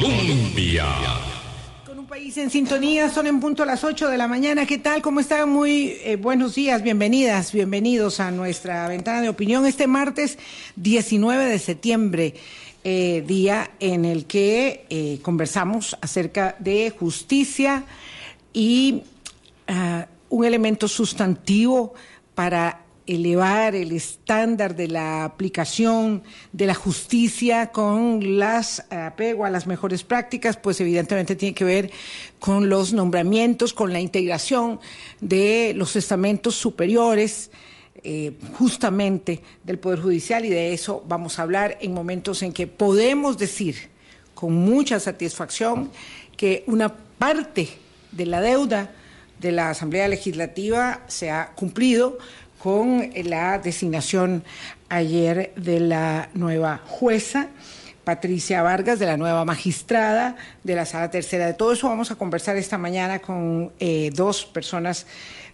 Colombia. Con un país en sintonía, son en punto las 8 de la mañana. ¿Qué tal? ¿Cómo están? Muy eh, buenos días, bienvenidas, bienvenidos a nuestra ventana de opinión este martes 19 de septiembre. Eh, día en el que eh, conversamos acerca de justicia y ah, un elemento sustantivo para elevar el estándar de la aplicación de la justicia con las apego a las mejores prácticas, pues evidentemente tiene que ver con los nombramientos, con la integración de los estamentos superiores. Eh, justamente del Poder Judicial y de eso vamos a hablar en momentos en que podemos decir con mucha satisfacción que una parte de la deuda de la Asamblea Legislativa se ha cumplido con la designación ayer de la nueva jueza. Patricia Vargas, de la nueva magistrada de la Sala Tercera. De todo eso vamos a conversar esta mañana con eh, dos personas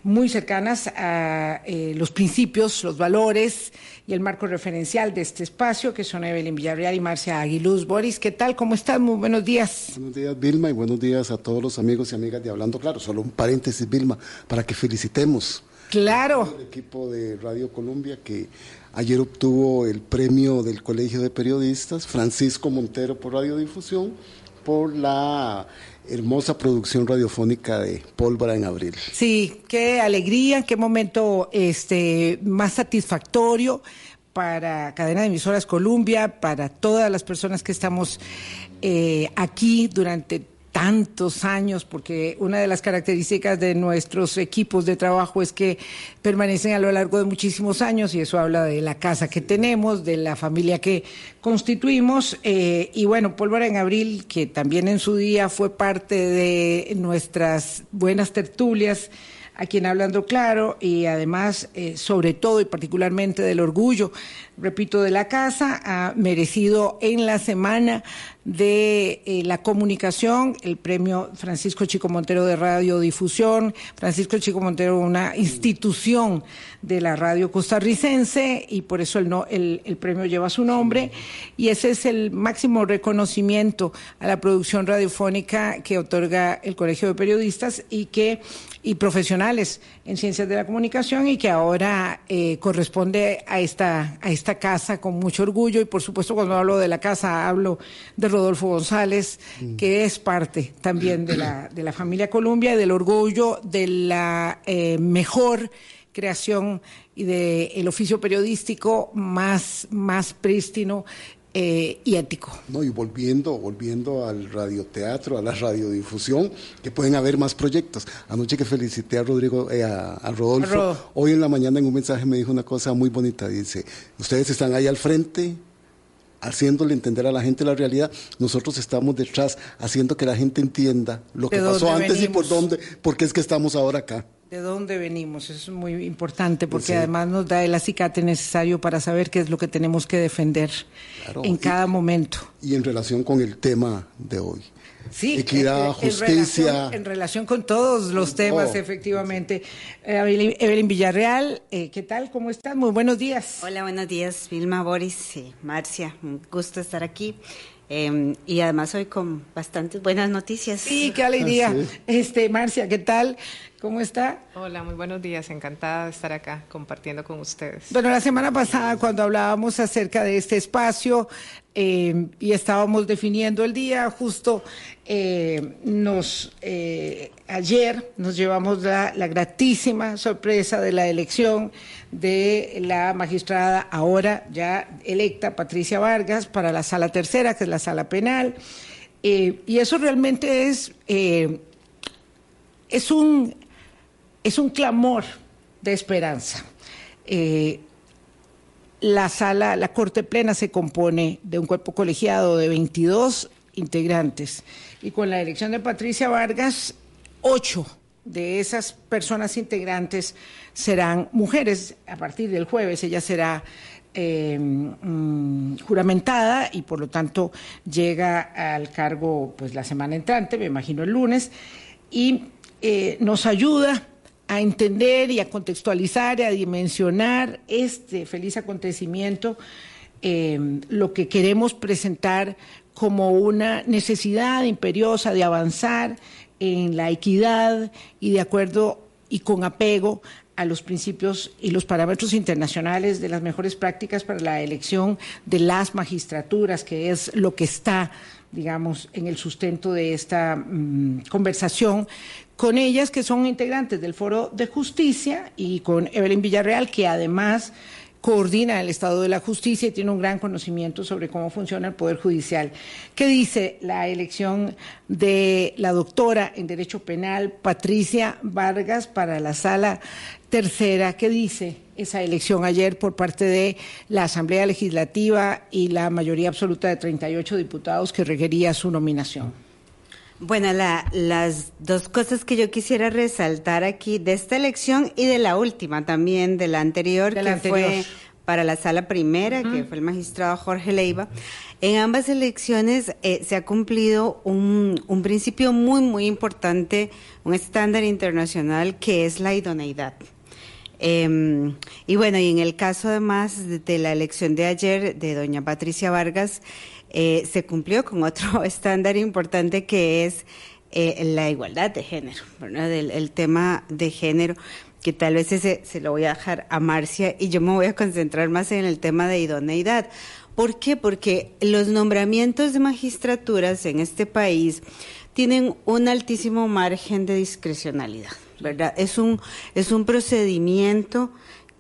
muy cercanas a eh, los principios, los valores y el marco referencial de este espacio, que son Evelyn Villarreal y Marcia Aguiluz. Boris, ¿qué tal? ¿Cómo están? Muy buenos días. Buenos días, Vilma, y buenos días a todos los amigos y amigas de Hablando Claro. Solo un paréntesis, Vilma, para que felicitemos Claro. El equipo de Radio Colombia que ayer obtuvo el premio del Colegio de Periodistas, Francisco Montero por Radiodifusión, por la hermosa producción radiofónica de Pólvora en abril. Sí, qué alegría, qué momento este más satisfactorio para Cadena de Emisoras Colombia, para todas las personas que estamos eh, aquí durante tantos años, porque una de las características de nuestros equipos de trabajo es que permanecen a lo largo de muchísimos años y eso habla de la casa que tenemos, de la familia que constituimos eh, y bueno, Pólvora en Abril, que también en su día fue parte de nuestras buenas tertulias a quien hablando claro y además, eh, sobre todo y particularmente del orgullo, repito, de la casa, ha merecido en la semana de eh, la comunicación, el premio Francisco Chico Montero de Radiodifusión, Francisco Chico Montero, una institución de la radio costarricense y por eso el, no, el, el premio lleva su nombre. Y ese es el máximo reconocimiento a la producción radiofónica que otorga el Colegio de Periodistas y que y profesionales en ciencias de la comunicación y que ahora eh, corresponde a esta, a esta casa con mucho orgullo. Y por supuesto cuando hablo de la casa hablo de Rodolfo González, que es parte también de la, de la familia Colombia y del orgullo de la eh, mejor creación y del oficio periodístico más, más prístino eh, y ético. No, y volviendo, volviendo al radioteatro, a la radiodifusión, que pueden haber más proyectos. Anoche que felicité a Rodrigo, eh, a, a, Rodolfo, Rod. hoy en la mañana en un mensaje me dijo una cosa muy bonita, dice, ustedes están ahí al frente haciéndole entender a la gente la realidad, nosotros estamos detrás haciendo que la gente entienda lo que pasó antes venimos? y por dónde, por qué es que estamos ahora acá de dónde venimos. Eso es muy importante porque sí. además nos da el acicate necesario para saber qué es lo que tenemos que defender claro. en cada y, momento. Y en relación con el tema de hoy. Sí, equidad, en, justicia. En relación, en relación, con todos los temas, oh. efectivamente. Evelyn, Evelyn Villarreal, eh, ¿qué tal? ¿Cómo estás? Muy buenos días. Hola, buenos días, Vilma, Boris, y Marcia. Un gusto estar aquí. Eh, y además hoy con bastantes buenas noticias. Sí, qué alegría. Sí. Este, Marcia, ¿qué tal? ¿Cómo está? Hola, muy buenos días. Encantada de estar acá compartiendo con ustedes. Bueno, la semana pasada cuando hablábamos acerca de este espacio eh, y estábamos definiendo el día, justo eh, nos eh, ayer nos llevamos la, la, gratísima sorpresa de la elección de la magistrada ahora ya electa Patricia Vargas para la sala tercera, que es la sala penal. y eso realmente es es un es un clamor de esperanza. Eh, la sala, la Corte Plena se compone de un cuerpo colegiado de 22 integrantes y con la elección de Patricia Vargas, ocho de esas personas integrantes serán mujeres. A partir del jueves ella será eh, mm, juramentada y por lo tanto llega al cargo pues la semana entrante, me imagino el lunes, y eh, nos ayuda a entender y a contextualizar y a dimensionar este feliz acontecimiento, eh, lo que queremos presentar como una necesidad imperiosa de avanzar en la equidad y de acuerdo y con apego a los principios y los parámetros internacionales de las mejores prácticas para la elección de las magistraturas, que es lo que está, digamos, en el sustento de esta mm, conversación, con ellas que son integrantes del Foro de Justicia y con Evelyn Villarreal, que además coordina el Estado de la Justicia y tiene un gran conocimiento sobre cómo funciona el Poder Judicial. ¿Qué dice la elección de la doctora en Derecho Penal, Patricia Vargas, para la sala tercera? ¿Qué dice esa elección ayer por parte de la Asamblea Legislativa y la mayoría absoluta de 38 diputados que requería su nominación? Bueno, las dos cosas que yo quisiera resaltar aquí de esta elección y de la última también, de la anterior, que fue para la sala primera, que fue el magistrado Jorge Leiva. En ambas elecciones eh, se ha cumplido un, principio muy, muy importante, un estándar internacional que es la idoneidad. Em, y bueno, y en el caso además de, de la elección de ayer de doña Patricia Vargas, eh, se cumplió con otro estándar importante que es eh, la igualdad de género, El, tema de género, que tal vez ese se lo voy a dejar a Marcia y yo me voy a concentrar más en el tema de idoneidad. ¿Por qué? Porque los nombramientos de magistraturas en este país tienen un altísimo margen de discrecionalidad, ¿verdad? Es un, es un procedimiento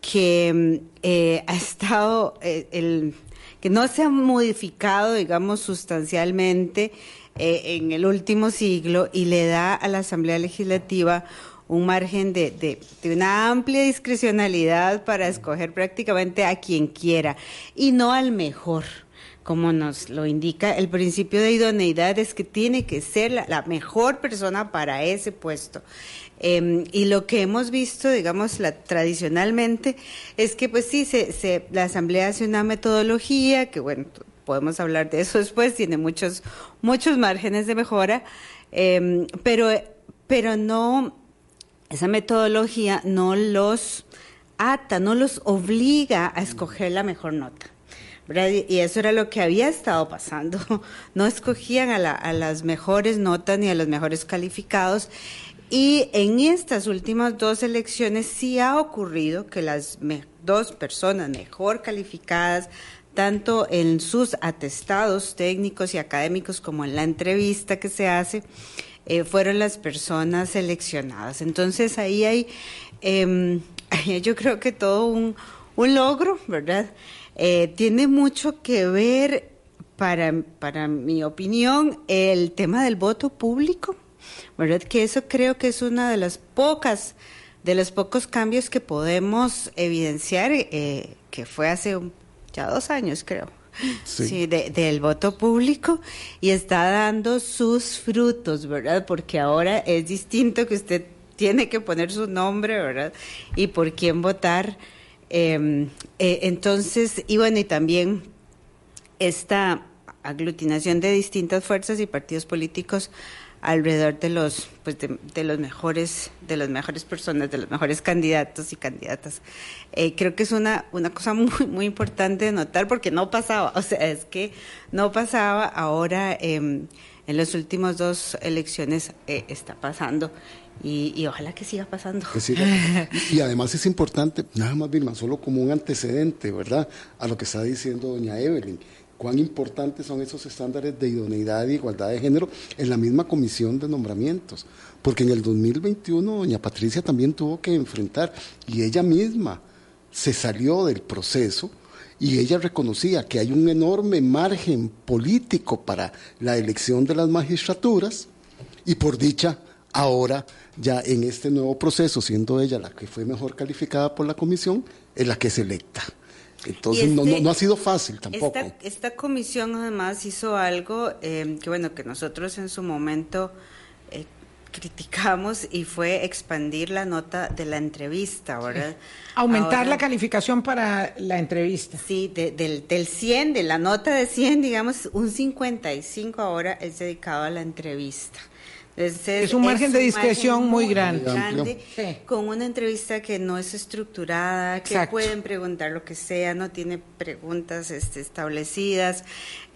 que mm, eh, ha estado, el, que no se ha modificado, digamos, sustancialmente eh, en el último siglo y le da a la Asamblea Legislativa un margen de, de, una amplia discrecionalidad para escoger prácticamente a quien quiera y no al mejor. Como nos lo indica el principio de idoneidad, es que tiene que ser la mejor persona para ese puesto. Em, y lo que hemos visto, digamos, la, tradicionalmente, es que pues sí, se, se, la Asamblea hace una metodología, que bueno, podemos hablar de eso después, tiene muchos, muchos márgenes de mejora, em, pero, pero no, esa metodología no los ata, no los obliga a escoger la mejor nota. Y eso era lo que había estado pasando. No escogían a, a las mejores notas ni a los mejores calificados y en estas últimas dos elecciones sí ha ocurrido que las dos personas mejor calificadas, tanto en sus atestados técnicos y académicos como en la entrevista que se hace, eh, fueron las personas seleccionadas. Entonces ahí hay, eh, yo creo que todo un, logro, ¿verdad? Eh, tiene mucho que ver, para, para mi opinión, el tema del voto público ¿verdad? Que eso creo que es una de las pocas, de los pocos cambios que podemos evidenciar, eh, que fue hace ya dos años, creo. Sí, del voto público y está dando sus frutos, ¿verdad? Porque ahora es distinto que usted tiene que poner su nombre, ¿verdad? Y por quién votar. Em, eh, entonces, y bueno, y también esta aglutinación de distintas fuerzas y partidos políticos alrededor de los pues de, los mejores de las mejores personas de los mejores candidatos y candidatas eh, creo que es una una cosa muy muy importante de notar porque no pasaba o sea es que no pasaba ahora em, en las últimas dos elecciones eh, está pasando y, ojalá que siga pasando. Y además es importante, nada más, Vilma, solo como un antecedente, ¿verdad? A lo que está diciendo doña Evelyn cuán importantes son esos estándares de idoneidad y igualdad de género en la misma comisión de nombramientos. Porque en el 2021 doña Patricia también tuvo que enfrentar, y ella misma se salió del proceso, y ella reconocía que hay un enorme margen político para la elección de las magistraturas, y por dicha, ahora ya en este nuevo proceso, siendo ella la que fue mejor calificada por la comisión, es la que es electa. Entonces no, no, ha sido fácil tampoco. Esta, comisión además hizo algo eh, que bueno, que nosotros en su momento eh, criticamos y fue expandir la nota de la entrevista, ¿verdad? Aumentar la calificación para la entrevista. Sí, del, del 100, de la nota de 100, digamos, un 55 ahora es dedicado a la entrevista. Es, un margen de discreción muy, grande. Con una entrevista que no es estructurada, que pueden preguntar lo que sea, no tiene preguntas este, establecidas.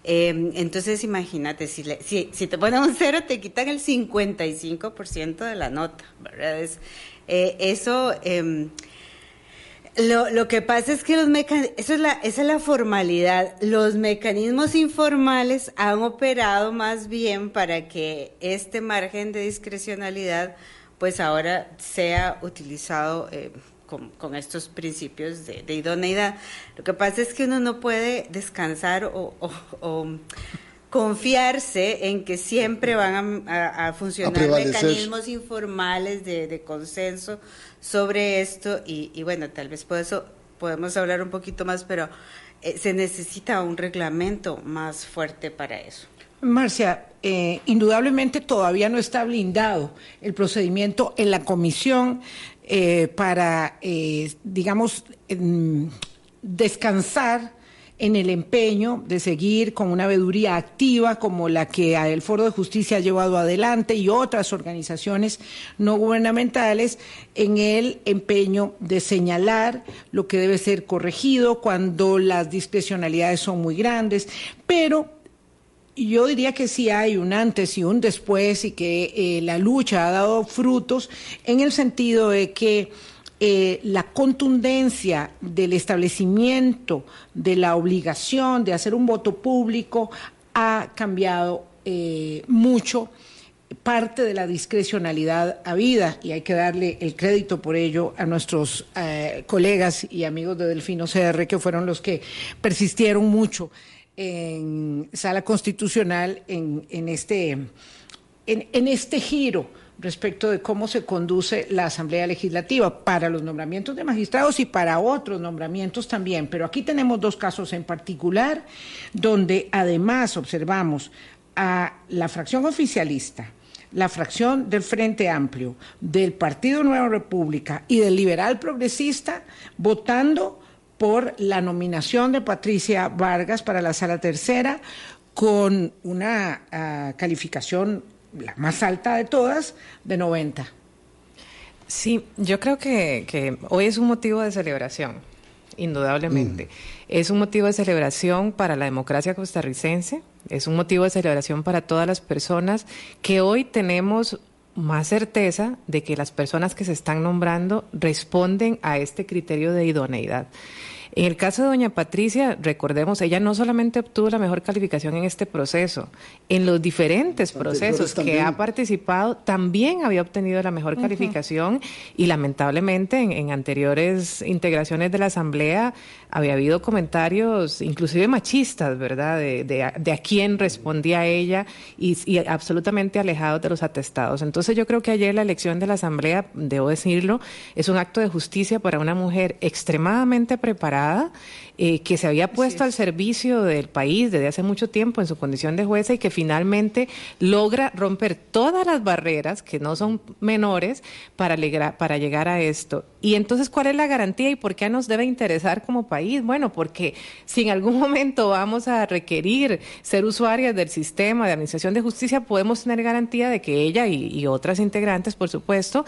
Em, entonces, imagínate, si, si, te ponen un cero, te quitan el 55% de la nota, ¿verdad? Es, eh, eso. Eh, lo, lo, que pasa es que los mecanismos, eso es la, esa es la formalidad. Los mecanismos informales han operado más bien para que este margen de discrecionalidad, pues ahora sea utilizado eh, con, estos principios de, idoneidad. Lo que pasa es que uno no puede descansar o, confiarse en que siempre van a, funcionar mecanismos informales de, de consenso sobre esto y, bueno, tal vez por eso podemos hablar un poquito más, pero eh, se necesita un reglamento más fuerte para eso. Marcia, eh, indudablemente todavía no está blindado el procedimiento en la comisión eh, para, digamos, descansar en el empeño de seguir con una veeduría activa como la que el Foro de Justicia ha llevado adelante y otras organizaciones no gubernamentales en el empeño de señalar lo que debe ser corregido cuando las discrecionalidades son muy grandes, pero yo diría que sí hay un antes y un después y que eh, la lucha ha dado frutos en el sentido de que eh, la contundencia del establecimiento de la obligación de hacer un voto público ha cambiado eh, mucho parte de la discrecionalidad habida y hay que darle el crédito por ello a nuestros eh, colegas y amigos de Delfino CR que fueron los que persistieron mucho en sala constitucional en, este, en este giro respecto de cómo se conduce la Asamblea Legislativa para los nombramientos de magistrados y para otros nombramientos también. Pero aquí tenemos dos casos en particular donde además observamos a la fracción oficialista, la fracción del Frente Amplio, del Partido Nueva República y del Liberal Progresista votando por la nominación de Patricia Vargas para la sala tercera con una ah, calificación la más alta de todas, de 90. Sí, yo creo que, hoy es un motivo de celebración, indudablemente. Mm. Es un motivo de celebración para la democracia costarricense, es un motivo de celebración para todas las personas que hoy tenemos más certeza de que las personas que se están nombrando responden a este criterio de idoneidad. En el caso de doña Patricia, recordemos, ella no solamente obtuvo la mejor calificación en este proceso, en los diferentes procesos que ha participado, también había obtenido la mejor calificación y lamentablemente en, anteriores integraciones de la Asamblea había habido comentarios inclusive machistas, ¿verdad?, de, a quién respondía ella y, y absolutamente alejados de los atestados. Entonces yo creo que ayer la elección de la Asamblea, debo decirlo, es un acto de justicia para una mujer extremadamente preparada eh, que se había puesto al servicio del país desde hace mucho tiempo en su condición de jueza y que finalmente logra romper todas las barreras, que no son menores, para, para llegar a esto. Y entonces, ¿cuál es la garantía y por qué nos debe interesar como país? Bueno, porque si en algún momento vamos a requerir ser usuarias del sistema de administración de justicia, podemos tener garantía de que ella y, otras integrantes, por supuesto,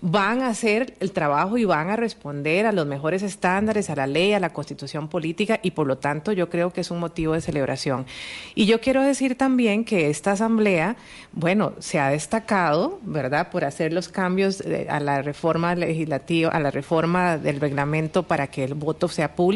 van a hacer el trabajo y van a responder a los mejores estándares, a la ley, a la constitución política y por lo tanto yo creo que es un motivo de celebración. Y yo quiero decir también que esta asamblea, bueno, se ha destacado, ¿verdad?, por hacer los cambios a la reforma legislativa a la reforma del reglamento para que el voto sea público,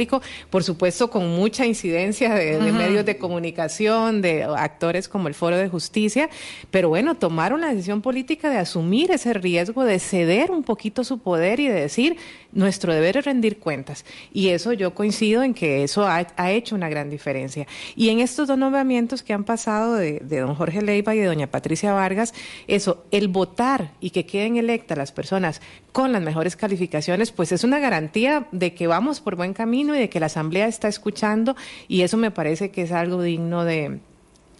por supuesto con mucha incidencia de, medios de comunicación, de actores como el Foro de Justicia, pero bueno, tomaron la decisión política de asumir ese riesgo, de ceder un poquito su poder y de decir, nuestro deber es rendir cuentas. Y eso yo coincido en que eso ha, hecho una gran diferencia. Y en estos dos nombramientos que han pasado de, de don Jorge Leiva y de doña Patricia Vargas, eso, el votar y que queden electas las personas con las mejores calificaciones, pues es una garantía de que vamos por buen camino y de que la Asamblea está escuchando y eso me parece que es algo digno de,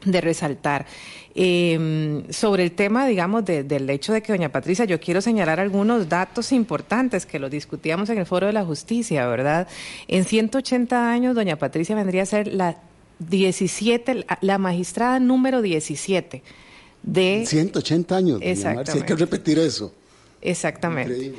resaltar. Em, sobre el tema, digamos, del hecho de que doña Patricia, yo quiero señalar algunos datos importantes que lo discutíamos en el Foro de la Justicia, ¿verdad? En 180 años, doña Patricia vendría a ser la 17, la magistrada número 17 de... 180 años, Exactamente. hay que repetir eso. Exactamente.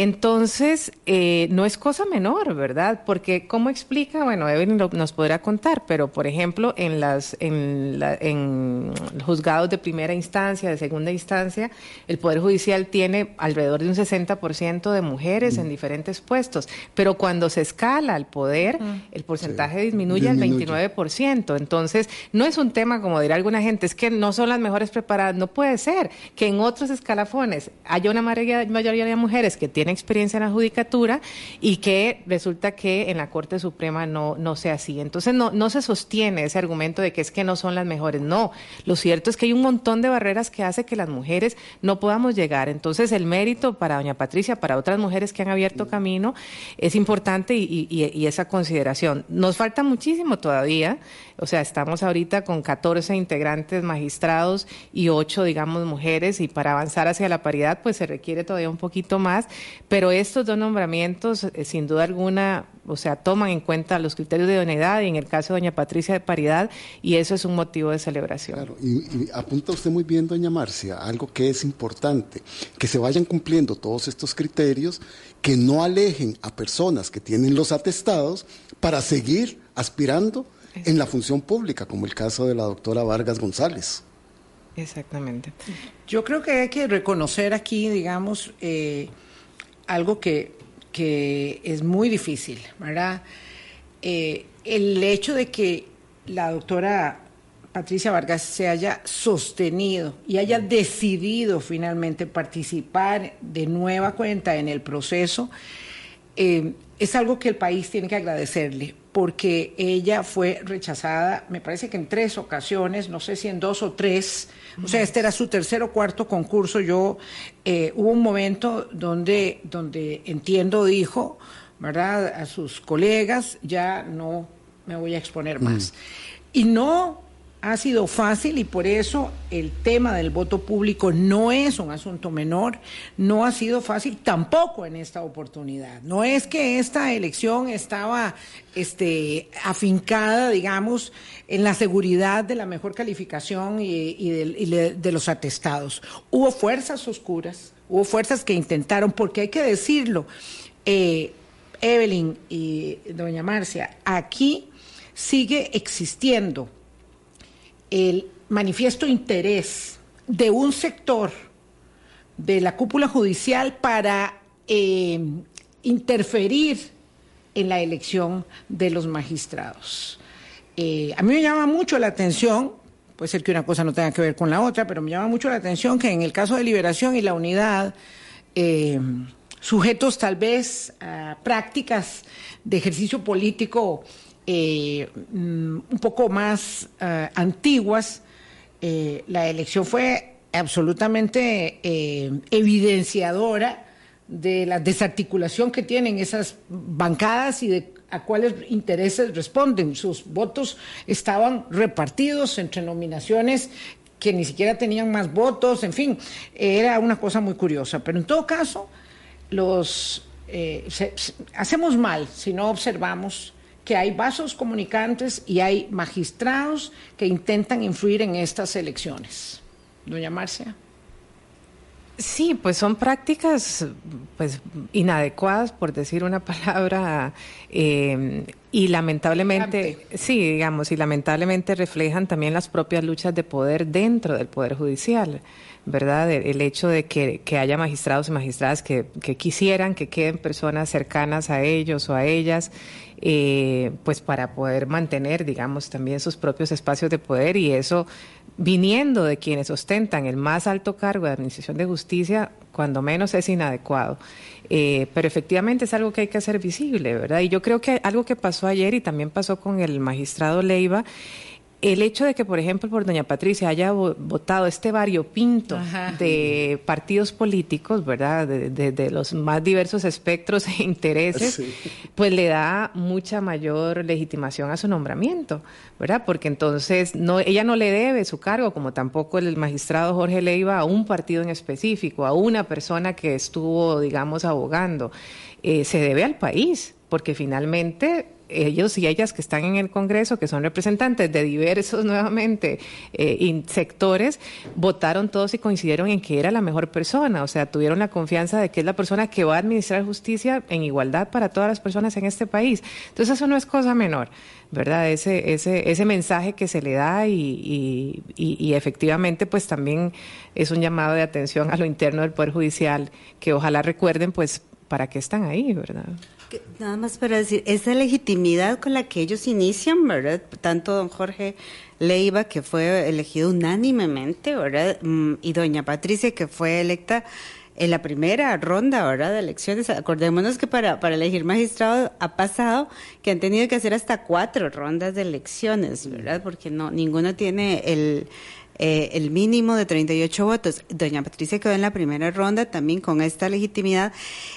Entonces, eh, no es cosa menor, ¿verdad? Porque, ¿cómo explica? Bueno, Evelyn nos podrá contar, pero, por ejemplo, en, las, en, en juzgados de primera instancia, de segunda instancia, el Poder Judicial tiene alrededor de un 60% de mujeres en mm. diferentes puestos, pero cuando se escala el poder, mm. el porcentaje disminuye, al 29%. Entonces, no es un tema, como dirá alguna gente, es que no son las mejores preparadas. No puede ser que en otros escalafones haya una mayoría de mujeres que tienen experiencia en la judicatura y que resulta que en la Corte Suprema no, no sea así. Entonces no, no se sostiene ese argumento de que es que no son las mejores. No, lo cierto es que hay un montón de barreras que hace que las mujeres no podamos llegar. Entonces el mérito para doña Patricia, para otras mujeres que han abierto camino, es importante y, y esa consideración. Nos falta muchísimo todavía. O sea, estamos ahorita con 14 integrantes magistrados y 8, digamos, mujeres, y para avanzar hacia la paridad, pues se requiere todavía un poquito más. Pero estos dos nombramientos, eh, sin duda alguna, o sea, toman en cuenta los criterios de idoneidad y en el caso de doña Patricia de paridad, y eso es un motivo de celebración. Claro, y, apunta usted muy bien, doña Marcia, algo que es importante, que se vayan cumpliendo todos estos criterios, que no alejen a personas que tienen los atestados para seguir aspirando en la función pública, como el caso de la doctora Vargas González. Exactamente. Yo creo que hay que reconocer aquí, digamos, eh, algo que, que, es muy difícil, ¿verdad? Eh, el hecho de que la doctora Patricia Vargas se haya sostenido y haya decidido finalmente participar de nueva cuenta en el proceso, eh, es algo que el país tiene que agradecerle, porque ella fue rechazada, me parece que en tres ocasiones, no sé si en dos o tres, o sea, este era su tercer o cuarto concurso, yo, eh, hubo un momento donde, donde entiendo dijo, ¿verdad?, a sus colegas, ya no me voy a exponer más. Y no ha sido fácil y por eso el tema del voto público no es un asunto menor, no ha sido fácil tampoco en esta oportunidad. No es que esta elección estaba este, afincada, digamos, en la seguridad de la mejor calificación y, de, los atestados. Hubo fuerzas oscuras, hubo fuerzas que intentaron, porque hay que decirlo, eh, Evelyn y doña Marcia, aquí sigue existiendo el manifiesto interés de un sector de la cúpula judicial para eh, interferir en la elección de los magistrados. Eh, a mí me llama mucho la atención, puede ser que una cosa no tenga que ver con la otra, pero me llama mucho la atención que en el caso de Liberación y la Unidad, eh, sujetos tal vez a prácticas de ejercicio político eh, mm, un poco más eh, antiguas, eh, la elección fue absolutamente evidenciadora de la desarticulación que tienen esas bancadas y de a cuáles intereses responden. Sus votos estaban repartidos entre nominaciones que ni siquiera tenían más votos, en fin, era una cosa muy curiosa. Pero en todo caso, los hacemos mal si no observamos que hay vasos comunicantes y hay magistrados que intentan influir en estas elecciones. Doña Marcia. Sí, pues son prácticas pues inadecuadas, por decir una palabra, eh, y lamentablemente, sí, digamos, y lamentablemente reflejan también las propias luchas de poder dentro del Poder Judicial. ¿verdad? El hecho de que, haya magistrados y magistradas que, quisieran que queden personas cercanas a ellos o a ellas, eh, pues para poder mantener, digamos, también sus propios espacios de poder y eso viniendo de quienes ostentan el más alto cargo de Administración de Justicia, cuando menos es inadecuado. Eh, pero efectivamente es algo que hay que hacer visible, ¿verdad? Y yo creo que algo que pasó ayer y también pasó con el magistrado Leiva el hecho de que, por ejemplo, por doña Patricia haya votado este variopinto de partidos políticos, ¿verdad? De, los más diversos espectros e intereses, pues le da mucha mayor legitimación a su nombramiento, ¿verdad? Porque entonces no, ella no le debe su cargo, como tampoco el magistrado Jorge Leiva, a un partido en específico, a una persona que estuvo, digamos, abogando. Eh, se debe al país, porque finalmente ellos y ellas que están en el Congreso, que son representantes de diversos nuevamente eh, sectores, votaron todos y coincidieron en que era la mejor persona, o sea, tuvieron la confianza de que es la persona que va a administrar justicia en igualdad para todas las personas en este país. Entonces eso no es cosa menor, ¿verdad? Ese, ese, ese mensaje que se le da y, y efectivamente pues también es un llamado de atención a lo interno del Poder Judicial, que ojalá recuerden pues para qué están ahí, ¿verdad? Nada más para decir, esa legitimidad con la que ellos inician, ¿verdad? Tanto don Jorge Leiva, que fue elegido unánimemente, ¿verdad? Mm, y doña Patricia, que fue electa en la primera ronda, ¿verdad? De elecciones. Acordémonos que para, para elegir magistrado ha pasado que han tenido que hacer hasta cuatro rondas de elecciones, ¿verdad? Porque no, ninguno tiene el eh, el mínimo de 38 votos. Doña Patricia quedó en la primera ronda también con esta legitimidad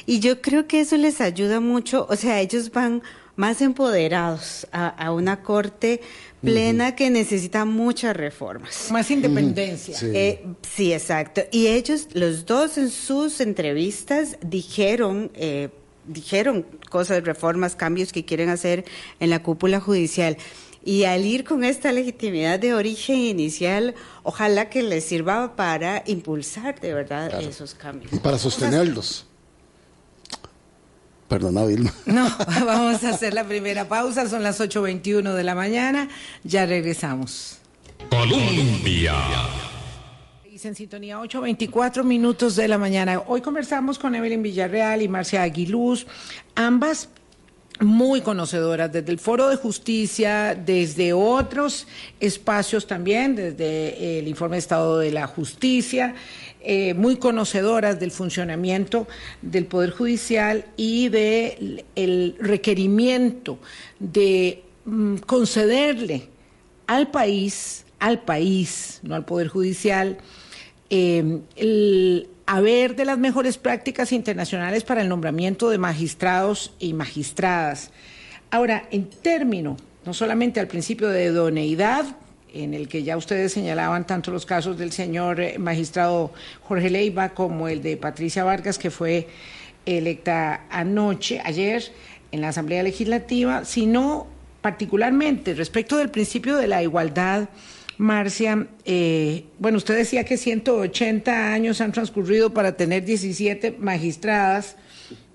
y yo creo que eso les ayuda mucho, o sea, ellos van más empoderados a, una corte plena que necesita muchas reformas. Más independencia. Eh, sí. exacto. Y ellos, los dos en sus entrevistas, dijeron... Eh, dijeron cosas, reformas, cambios que quieren hacer en la cúpula judicial. Y al ir con esta legitimidad de origen inicial, ojalá que les sirva para impulsar de verdad esos cambios. Y para sostenerlos. Perdona, Vilma. No, vamos a hacer la primera pausa, son las 8.21 de la mañana, ya regresamos. Colombia. En sintonía 8.24 minutos de la mañana. Hoy conversamos con Evelyn Villarreal y Marcia Aguiluz, ambas muy conocedoras desde el Foro de Justicia, desde otros espacios también, desde el Informe de Estado de la Justicia, eh, muy conocedoras del funcionamiento del Poder Judicial y del el requerimiento de mm, concederle al país, al país, no al Poder Judicial, eh, el haber de las mejores prácticas internacionales para el nombramiento de magistrados y magistradas. Ahora, en término, no solamente al principio de idoneidad, en el que ya ustedes señalaban tanto los casos del señor eh, magistrado Jorge Leiva como el de Patricia Vargas, que fue electa anoche, ayer, en la Asamblea Legislativa, sino particularmente respecto del principio de la igualdad Marcia, eh, bueno, usted decía que 180 años han transcurrido para tener 17 magistradas.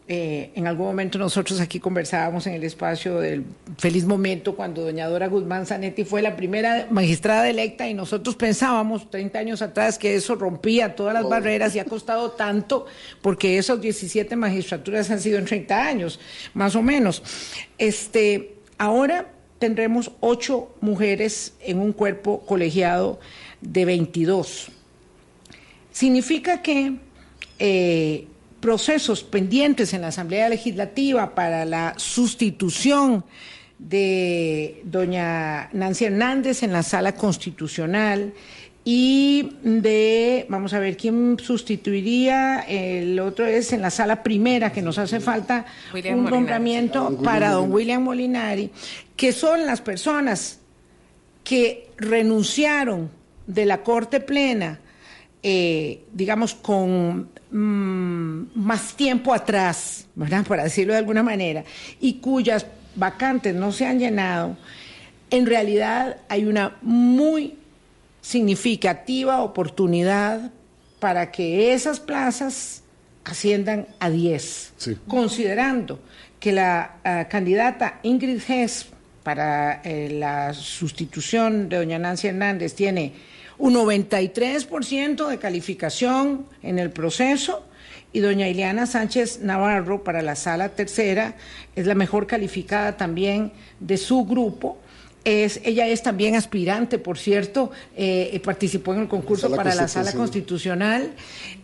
Eh, en algún momento nosotros aquí conversábamos en el espacio del feliz momento cuando doña Dora Guzmán Zanetti fue la primera magistrada electa y nosotros pensábamos 30 años atrás que eso rompía todas las oh. barreras y ha costado tanto porque esas 17 magistraturas han sido en 30 años, más o menos. Este, ahora tendremos ocho mujeres en un cuerpo colegiado de 22. Significa que eh, procesos pendientes en la Asamblea Legislativa para la sustitución de doña Nancy Hernández en la sala constitucional y de, vamos a ver, ¿quién sustituiría? El otro es en la sala primera, que nos hace falta un nombramiento para don William Molinari, que son las personas que renunciaron de la Corte Plena, eh, digamos, con mm, más tiempo atrás, ¿verdad? Para decirlo de alguna manera, y cuyas vacantes no se han llenado, en realidad hay una muy significativa oportunidad para que esas plazas asciendan a 10, considerando que la ah, candidata Ingrid Hess para eh, la sustitución de doña Nancy Hernández tiene un 93% de calificación en el proceso y doña Ileana Sánchez Navarro para la sala tercera es la mejor calificada también de su grupo ella es también aspirante, por cierto, eh, participó en el concurso para la sala constitucional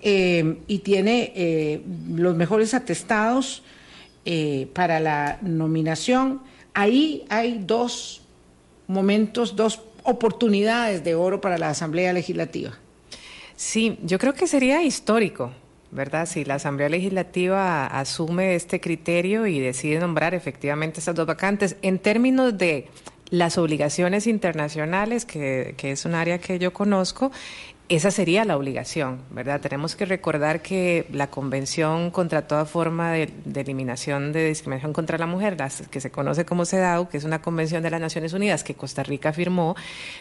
eh, y tiene eh, los mejores atestados para la nominación. Ahí hay dos momentos, dos oportunidades de oro para la Asamblea Legislativa. Sí, yo creo que sería histórico. ¿verdad? Si la Asamblea Legislativa asume este criterio y decide nombrar efectivamente estas dos vacantes, en términos de las obligaciones internacionales, que, es un área que yo conozco, esa sería la obligación, ¿verdad? Tenemos que recordar que la Convención contra toda forma de, Eliminación de Discriminación contra la Mujer, que se conoce como CEDAW, que es una convención de las Naciones Unidas que Costa Rica firmó,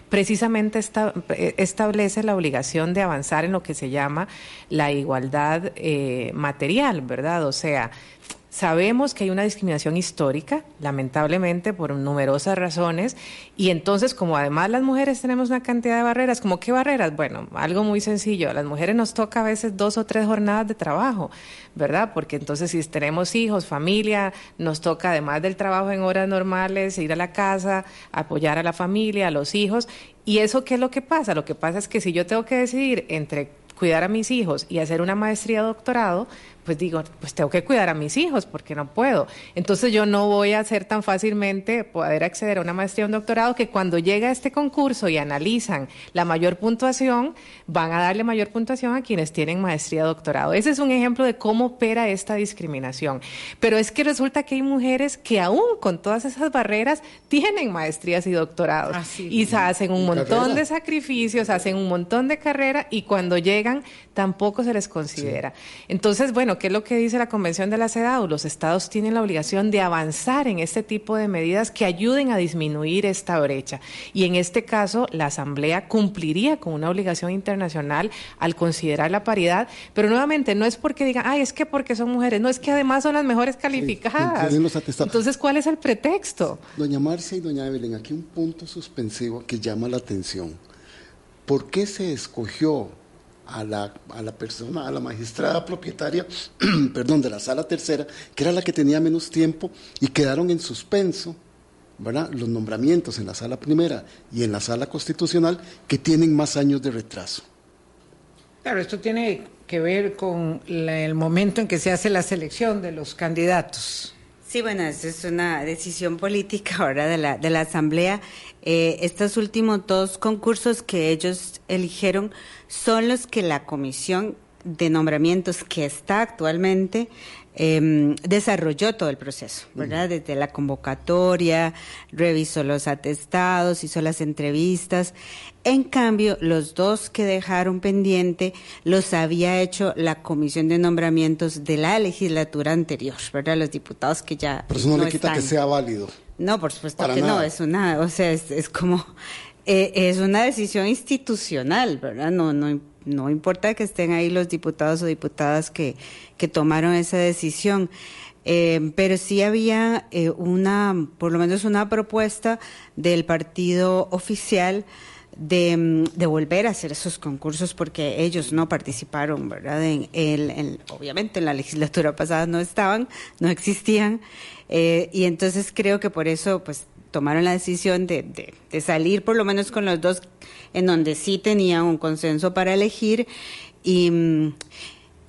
precisamente eh, establece la obligación de avanzar en lo que se llama la igualdad eh, material, ¿verdad? O sea, Sabemos que hay una discriminación histórica, lamentablemente, por numerosas razones, y entonces, como además las mujeres tenemos una cantidad de barreras, ¿como qué barreras? Bueno, algo muy sencillo, a las mujeres nos toca a veces dos o tres jornadas de trabajo, ¿verdad? Porque entonces si tenemos hijos, familia, nos toca además del trabajo en horas normales, ir a la casa, apoyar a la familia, a los hijos, y eso qué es lo que pasa? Lo que pasa es que si yo tengo que decidir entre cuidar a mis hijos y hacer una maestría doctorado, pues digo, pues tengo que cuidar a mis hijos porque no puedo. Entonces yo no voy a hacer tan fácilmente poder acceder a una maestría o un doctorado que cuando llega este concurso y analizan la mayor puntuación, van a darle mayor puntuación a quienes tienen maestría o doctorado. Ese es un ejemplo de cómo opera esta discriminación. Pero es que resulta que hay mujeres que aún con todas esas barreras tienen maestrías y doctorados. y se hacen un montón de sacrificios, hacen un montón de carrera y cuando llegan tampoco se les considera. Entonces, bueno, ¿qué es lo que dice la Convención de la CEDAW? Los estados tienen la obligación de avanzar en este tipo de medidas que ayuden a disminuir esta brecha. Y en este caso, la Asamblea cumpliría con una obligación internacional al considerar la paridad, pero nuevamente no es porque digan, ay, es que porque son mujeres, no es que además son las mejores calificadas. Entonces, ¿cuál es el pretexto? Doña Marcia y doña Evelyn, aquí un punto suspensivo que llama la atención. ¿Por qué se escogió a la, a la persona, a la magistrada propietaria, perdón, de la sala tercera, que era la que tenía menos tiempo, y quedaron en suspenso, ¿verdad? Los nombramientos en la sala primera y en la sala constitucional que tienen más años de retraso. Claro, esto tiene que ver con el momento en que se hace la selección de los candidatos. Sí, bueno, esa es una decisión política ahora de la, de la Asamblea. Eh, estos últimos dos concursos que ellos eligieron son los que la Comisión de Nombramientos que está actualmente eh, desarrolló todo el proceso, ¿verdad? Desde la convocatoria, revisó los atestados, hizo las entrevistas. En cambio, los dos que dejaron pendiente los había hecho la Comisión de Nombramientos de la legislatura anterior, ¿verdad? Los diputados que ya. Pero eso no, le quita que sea válido. No, por supuesto que no, es una, o sea, es, es como, eh, es una decisión institucional, ¿verdad? No, no, no importa que estén ahí los diputados o diputadas que, que tomaron esa decisión. Eh, pero sí había eh, una, por lo menos una propuesta del partido oficial de, de, volver a hacer esos concursos porque ellos no participaron, ¿verdad? En, obviamente en la legislatura pasada no estaban, no existían, eh, y entonces creo que por eso pues tomaron la decisión de, de, salir por lo menos con los dos en donde sí tenían un consenso para elegir y mm,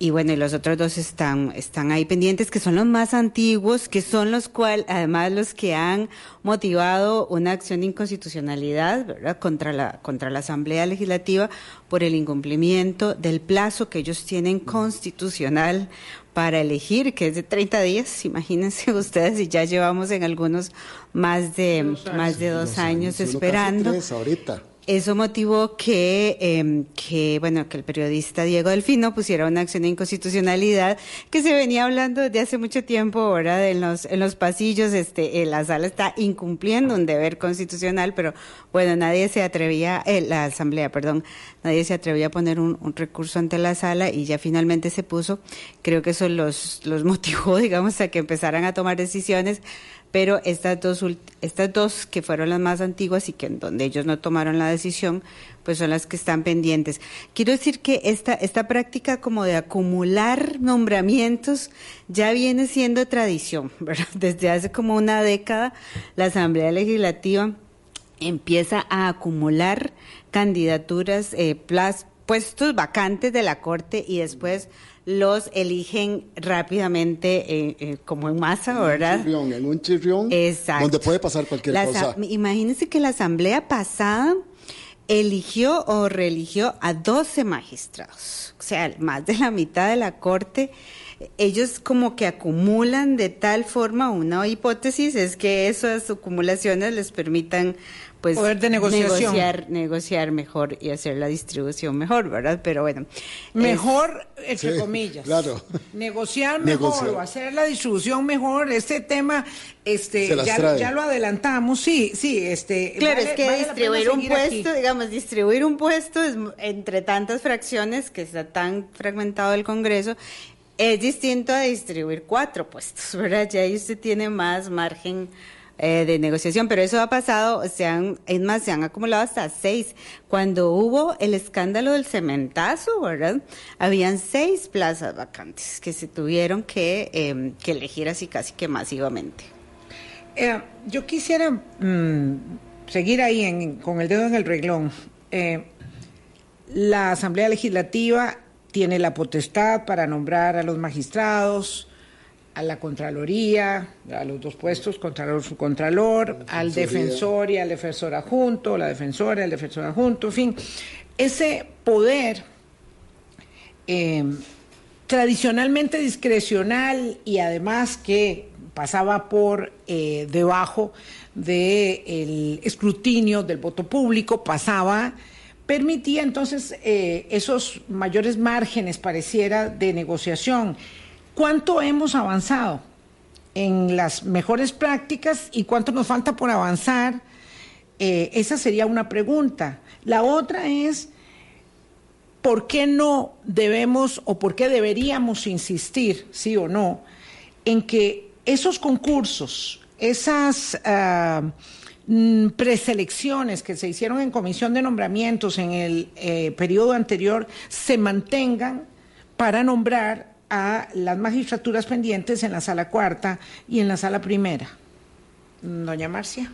y bueno, y los otros dos están, están ahí pendientes, que son los más antiguos, que son los cuales, además, los que han motivado una acción de inconstitucionalidad, ¿verdad?, contra la, contra la Asamblea Legislativa por el incumplimiento del plazo que ellos tienen constitucional para elegir, que es de 30 días, imagínense ustedes, y ya llevamos en algunos más de, más de dos, años, esperando. ahorita. Eso motivó que, eh, que, bueno, que el periodista Diego Delfino pusiera una acción de inconstitucionalidad que se venía hablando desde hace mucho tiempo, ahora en los, en los pasillos, este, eh, la sala está incumpliendo un deber constitucional, pero bueno, nadie se atrevía, eh, la asamblea, perdón, nadie se atrevía a poner un, un, recurso ante la sala y ya finalmente se puso. Creo que eso los, los motivó, digamos, a que empezaran a tomar decisiones pero estas dos, estas dos que fueron las más antiguas y que en donde ellos no tomaron la decisión, pues son las que están pendientes. Quiero decir que esta, esta práctica como de acumular nombramientos ya viene siendo tradición, ¿verdad? Desde hace como una década la Asamblea Legislativa empieza a acumular candidaturas, eh, puestos vacantes de la Corte y después los eligen rápidamente eh, eh, como en masa, ¿verdad? En un chirrión, en un chirrión Exacto. donde puede pasar cualquier cosa. Imagínense que la asamblea pasada eligió o reeligió a 12 magistrados, o sea, más de la mitad de la corte. Ellos como que acumulan de tal forma una hipótesis, es que esas acumulaciones les permitan pues poder de negociación. negociar, negociar mejor y hacer la distribución mejor, ¿verdad? Pero bueno. Mejor, entre comillas. Claro. Negociar mejor o hacer la distribución mejor. Este tema, este, ya, ya, lo adelantamos, sí, sí, este. Claro, es que distribuir un puesto, digamos, distribuir un puesto es entre tantas fracciones que está tan fragmentado el Congreso, es distinto a distribuir cuatro puestos, ¿verdad? Ya ahí usted tiene más margen eh, de negociación, pero eso ha pasado, se han, es más, se han acumulado hasta seis. Cuando hubo el escándalo del cementazo, ¿verdad? Habían seis plazas vacantes que se tuvieron que, em, elegir así casi que masivamente. Eh, yo quisiera mm, seguir ahí con el dedo en el reglón. Eh, la Asamblea Legislativa tiene la potestad para nombrar a los magistrados, a la Contraloría, a los dos puestos, Contralor, Subcontralor, al defensor y al defensor adjunto, la defensora, el defensor adjunto, en fin, ese poder em, tradicionalmente discrecional y además que pasaba por eh, debajo del escrutinio del voto público, pasaba permitía entonces eh, esos mayores márgenes, pareciera, de negociación. ¿Cuánto hemos avanzado en las mejores prácticas y cuánto nos falta por avanzar? Eh, esa sería una pregunta. La otra es, ¿por qué no debemos o por qué deberíamos insistir, sí o no, en que esos concursos, esas ah, mm, preselecciones que se hicieron en comisión de nombramientos en el eh, periodo anterior se mantengan para nombrar a las magistraturas pendientes en la sala cuarta y en la sala primera. Doña Marcia.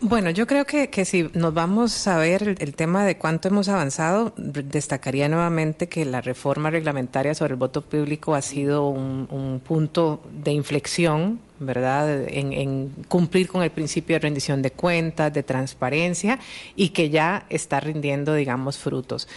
Bueno, yo creo que, que si nos vamos a ver el, tema de cuánto hemos avanzado, destacaría nuevamente que la reforma reglamentaria sobre el voto público ha sido un, punto de inflexión, ¿verdad?, en, en, cumplir con el principio de rendición de cuentas, de transparencia y que ya está rindiendo, digamos, frutos.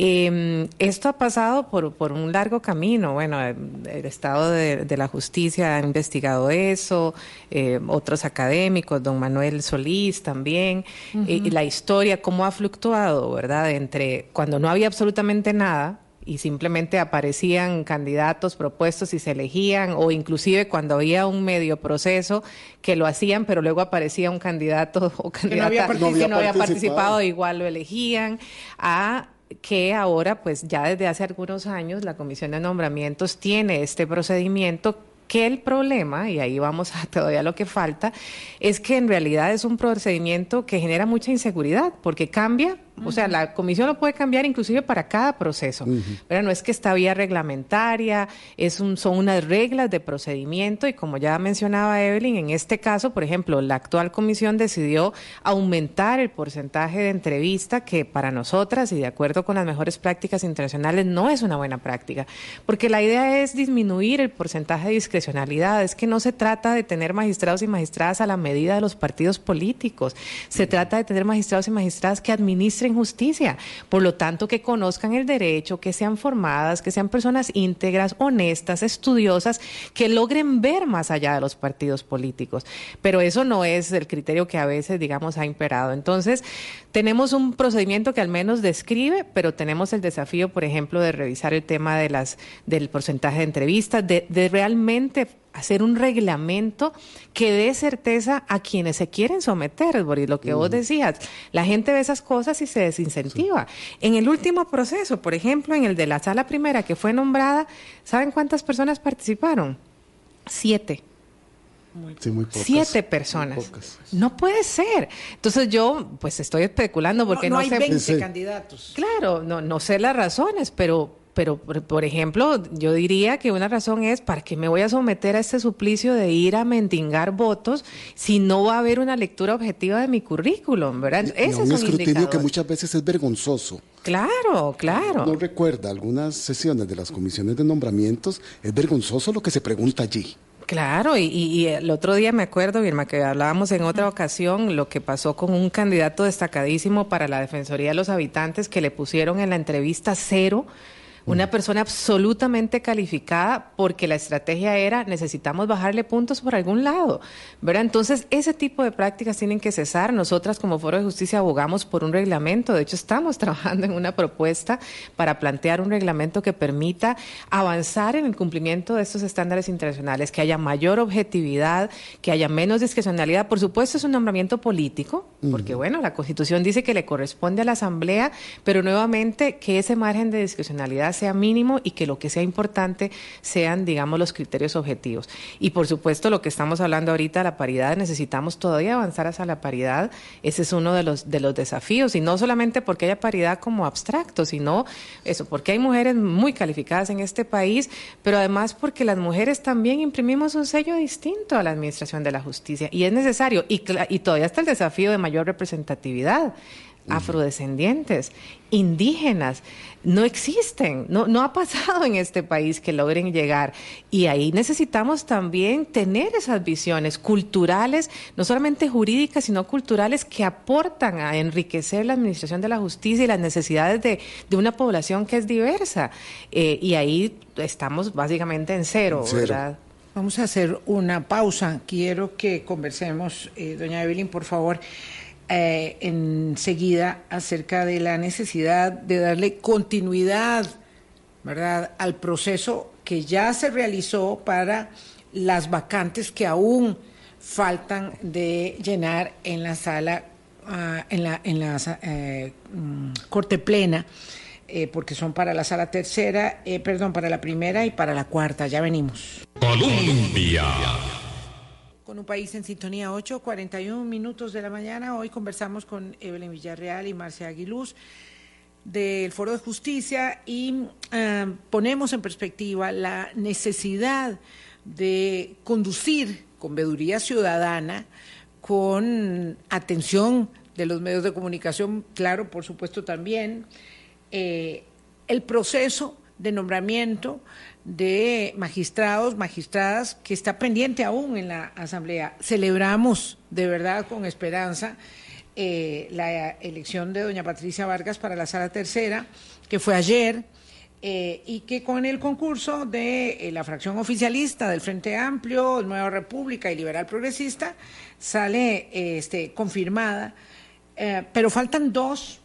Eh, esto ha pasado por, por, un largo camino. Bueno, el Estado de, la Justicia ha investigado eso, eh, otros académicos, don Manuel Solís también, y la historia, cómo ha fluctuado, ¿verdad? Entre cuando no había absolutamente nada, y simplemente aparecían candidatos propuestos y se elegían, o inclusive cuando había un medio proceso que lo hacían, pero luego aparecía un candidato o candidata que no había, participado, igual lo elegían, a que ahora, pues ya desde hace algunos años, la Comisión de Nombramientos tiene este procedimiento que el problema, y ahí vamos a todavía lo que falta, es que en realidad es un procedimiento que genera mucha inseguridad, porque cambia o sea, la comisión lo puede cambiar inclusive para cada proceso. Pero no es que esta vía reglamentaria, es un, son unas reglas de procedimiento y como ya mencionaba Evelyn, en este caso, por ejemplo, la actual comisión decidió aumentar el porcentaje de entrevista que para nosotras y de acuerdo con las mejores prácticas internacionales no es una buena práctica, porque la idea es disminuir el porcentaje de discrecionalidad, es que no se trata de tener magistrados y magistradas a la medida de los partidos políticos, se trata de tener magistrados y magistradas que administren justicia. Por lo tanto, que conozcan el derecho, que sean formadas, que sean personas íntegras, honestas, estudiosas, que logren ver más allá de los partidos políticos. Pero eso no es el criterio que a veces, digamos, ha imperado. Entonces, tenemos un procedimiento que al menos describe, pero tenemos el desafío, por ejemplo, de revisar el tema de las, del porcentaje de entrevistas, de realmente hacer un reglamento que dé certeza a quienes se quieren someter, Boris, lo que vos decías. La gente ve esas cosas y se desincentiva. En el último proceso, por ejemplo, en el de la sala primera que fue nombrada, ¿saben cuántas personas participaron? Siete. Siete personas. No puede ser. Entonces yo, pues estoy especulando porque no, no, hay 20 candidatos. Claro, no, no sé las razones, pero pero por ejemplo, yo diría que una razón es para qué me voy a someter a este suplicio de ir a mendigar votos si no va a haber una lectura objetiva de mi currículum, ¿verdad? Ese es un escrutinio que muchas veces es vergonzoso. Claro, claro. No recuerda algunas sesiones de las comisiones de nombramientos, es vergonzoso lo que se pregunta allí. Claro, y, el otro día me acuerdo, Irma, que hablábamos en otra ocasión lo que pasó con un candidato destacadísimo para la Defensoría de los Habitantes que le pusieron en la entrevista cero una persona absolutamente calificada porque la estrategia era necesitamos bajarle puntos por algún lado, ¿verdad? Entonces, ese tipo de prácticas tienen que cesar. Nosotras como Foro de Justicia abogamos por un reglamento, de hecho estamos trabajando en una propuesta para plantear un reglamento que permita avanzar en el cumplimiento de estos estándares internacionales, que haya mayor objetividad, que haya menos discrecionalidad. Por supuesto, es un nombramiento político, porque bueno, la Constitución dice que le corresponde a la Asamblea, pero nuevamente que ese margen de discrecionalidad sea mínimo y que lo que sea importante sean, digamos, los criterios objetivos. Y por supuesto, lo que estamos hablando ahorita, la paridad, necesitamos todavía avanzar hacia la paridad. Ese es uno de los, de los desafíos, y no solamente porque haya paridad como abstracto, sino eso, porque hay mujeres muy calificadas en este país, pero además porque las mujeres también imprimimos un sello distinto a la administración de la justicia, y es necesario, y, y todavía está el desafío de mayor representatividad afrodescendientes, indígenas, no existen, no, no ha pasado en este país que logren llegar. Y ahí necesitamos también tener esas visiones culturales, no solamente jurídicas, sino culturales que aportan a enriquecer la administración de la justicia y las necesidades de, una población que es diversa. Eh, y ahí estamos básicamente en cero, ¿verdad? Vamos a hacer una pausa. Quiero que conversemos, eh, doña Evelyn, por favor eh, enseguida acerca de la necesidad de darle continuidad, ¿verdad?, al proceso que ya se realizó para las vacantes que aún faltan de llenar en la sala, ah, en la, en la eh, mm, corte plena. Eh, porque son para la sala tercera, eh, perdón, para la primera y para la cuarta. Ya venimos. Colombia con un país en sintonía 8, 41 minutos de la mañana. Hoy conversamos con Evelyn Villarreal y Marcia Aguiluz del Foro de Justicia y eh, ponemos en perspectiva la necesidad de conducir con veeduría ciudadana, con atención de los medios de comunicación, claro, por supuesto también, eh, el proceso de nombramiento de magistrados, magistradas, que está pendiente aún en la Asamblea. Celebramos de verdad con esperanza eh, la elección de doña Patricia Vargas para la sala tercera, que fue ayer, eh, y que con el concurso de eh, la fracción oficialista del Frente Amplio, Nueva República y Liberal Progresista, sale este, confirmada. pero faltan dos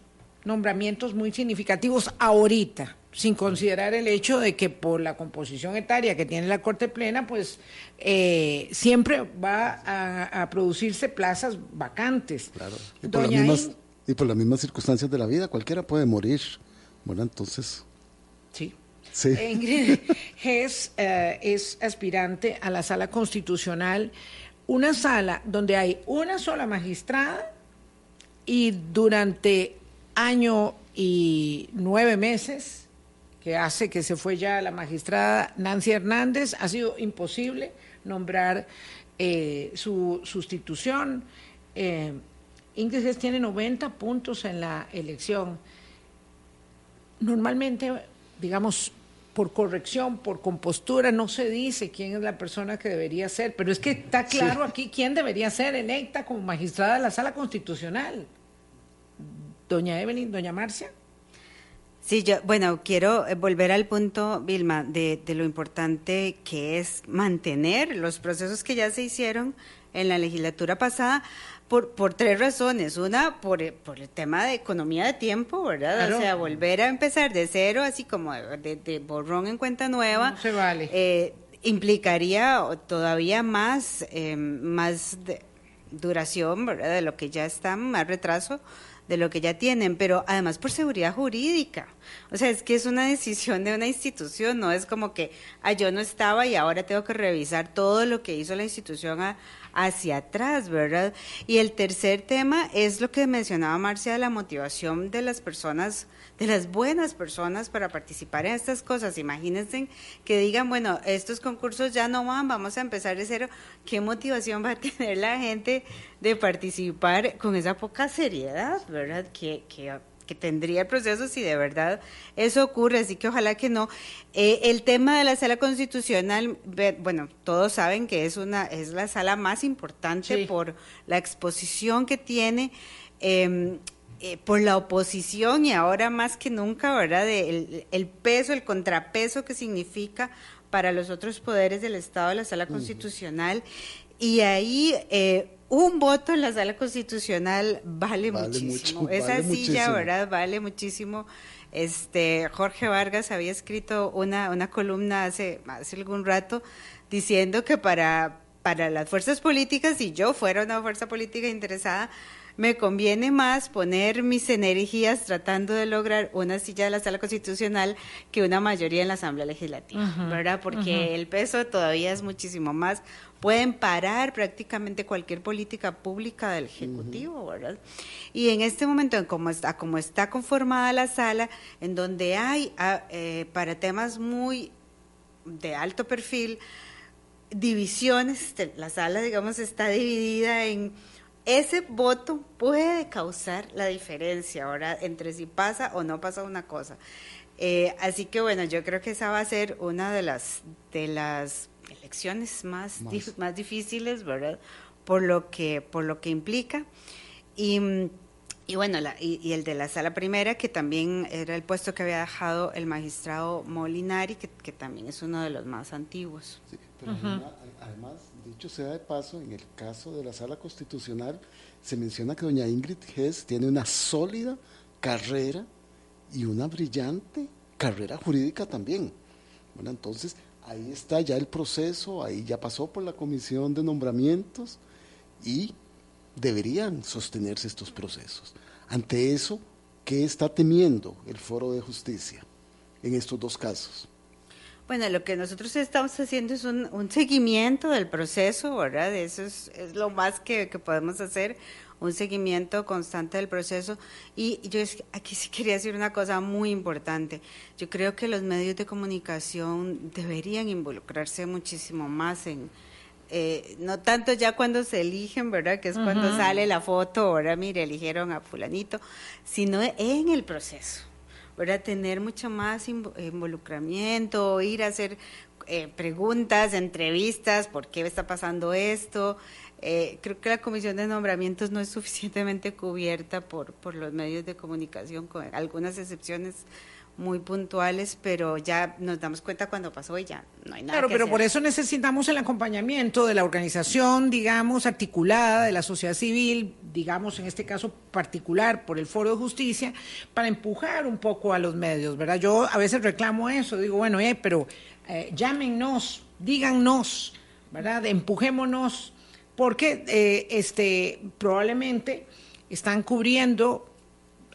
nombramientos muy significativos ahorita sin considerar el hecho de que por la composición etaria que tiene la Corte Plena, pues eh, siempre va a, producirse plazas vacantes. Claro. Y por, las mismas, y por las mismas circunstancias de la vida, cualquiera puede morir. Bueno, entonces. Sí. Sí. Ingrid es, eh, es aspirante a la sala constitucional, una sala donde hay una sola magistrada y durante año y nueve meses que hace que se fue ya la magistrada Nancy Hernández, ha sido imposible nombrar eh, su sustitución. Eh, Ingrid tiene 90 puntos en la elección. Normalmente, digamos, por corrección, por compostura, no se dice quién es la persona que debería ser, pero es que está claro aquí quién debería ser electa como magistrada de la Sala Constitucional. Doña Evelyn, doña Marcia. Sí, yo, bueno, quiero eh, volver al punto, Vilma, de, lo importante que es mantener los procesos que ya se hicieron en la legislatura pasada por, por tres razones. Una, por, por el tema de economía de tiempo, ¿verdad? O sea, volver a empezar de cero, así como de, borrón en cuenta nueva. No se vale. Eh, implicaría todavía más, eh, más duración, ¿verdad? De lo que ya está, más retraso de lo que ya tienen, pero además por seguridad jurídica. O sea, es que es una decisión de una institución, no es como que ah, yo no estaba y ahora tengo que revisar todo lo que hizo la institución hacia atrás, ¿verdad? Y el tercer tema es lo que mencionaba Marcia, la motivación de las personas de las buenas personas para participar en estas cosas. Imagínense que digan, bueno, estos concursos ya no van, vamos a empezar de cero. ¿Qué motivación va a tener la gente de participar con esa poca seriedad, verdad? Que, que, tendría el proceso si de verdad eso ocurre, así que ojalá que no. Eh, el tema de la sala constitucional, bueno, todos saben que es una es la sala más importante por la exposición que tiene. Eh, eh, por la oposición y ahora más que nunca, ¿verdad? De el, peso, el contrapeso que significa para los otros poderes del Estado de la Sala Constitucional. Y ahí eh, un voto en la Sala Constitucional vale, muchísimo. Esa silla, ¿verdad? Vale muchísimo. Este, Jorge Vargas había escrito una, una columna hace, hace algún rato diciendo que para, para las fuerzas políticas, si yo fuera una fuerza política interesada, me conviene más poner mis energías tratando de lograr una silla de la sala constitucional que una mayoría en la Asamblea Legislativa, ¿verdad? Porque el peso todavía es muchísimo más. Pueden parar prácticamente cualquier política pública del Ejecutivo, ¿verdad? Y en este momento, en como está, como está conformada la sala, en donde hay ah, eh, para temas muy de alto perfil, divisiones, la sala, digamos, está dividida en ese voto puede causar la diferencia ahora entre si pasa o no pasa una cosa. Eh, así que bueno, yo creo que esa va a ser una de las de las elecciones más más, difíciles, ¿verdad? Por lo que por lo que implica y, y bueno, y, el de la sala primera, que también era el puesto que había dejado el magistrado Molinari, que, que también es uno de los más antiguos. Sí, pero además Dicho sea de paso, en el caso de la sala constitucional se menciona que doña Ingrid Hess tiene una sólida carrera y una brillante carrera jurídica también. Bueno, entonces ahí está ya el proceso, ahí ya pasó por la comisión de nombramientos y deberían sostenerse estos procesos. Ante eso, ¿qué está temiendo el Foro de Justicia en estos dos casos? Bueno, lo que nosotros estamos haciendo es un, seguimiento del proceso, ¿verdad? Eso es, lo más que, podemos hacer, un seguimiento constante del proceso. Y yo aquí sí quería decir una cosa muy importante. Yo creo que los medios de comunicación deberían involucrarse muchísimo más en, eh, no tanto ya cuando se eligen, ¿verdad? Que es cuando sale la foto, ahora mire, eligieron a fulanito, sino en el proceso. ¿verdad? Tener mucho más involucramiento, ir a hacer eh, preguntas, entrevistas, por qué está pasando esto. Eh, creo que la comisión de nombramientos no es suficientemente cubierta por, por los medios de comunicación, con algunas excepciones muy puntuales, pero ya nos damos cuenta cuando pasó y ya no hay nada. Claro, pero por eso necesitamos el acompañamiento de la organización, digamos, articulada, de la sociedad civil, digamos, en este caso particular, por el Foro de Justicia, para empujar un poco a los medios, ¿verdad? Yo a veces reclamo eso, digo, bueno, eh, pero eh, llámenos, díganos, ¿verdad? Empujémonos, porque eh, este, probablemente están cubriendo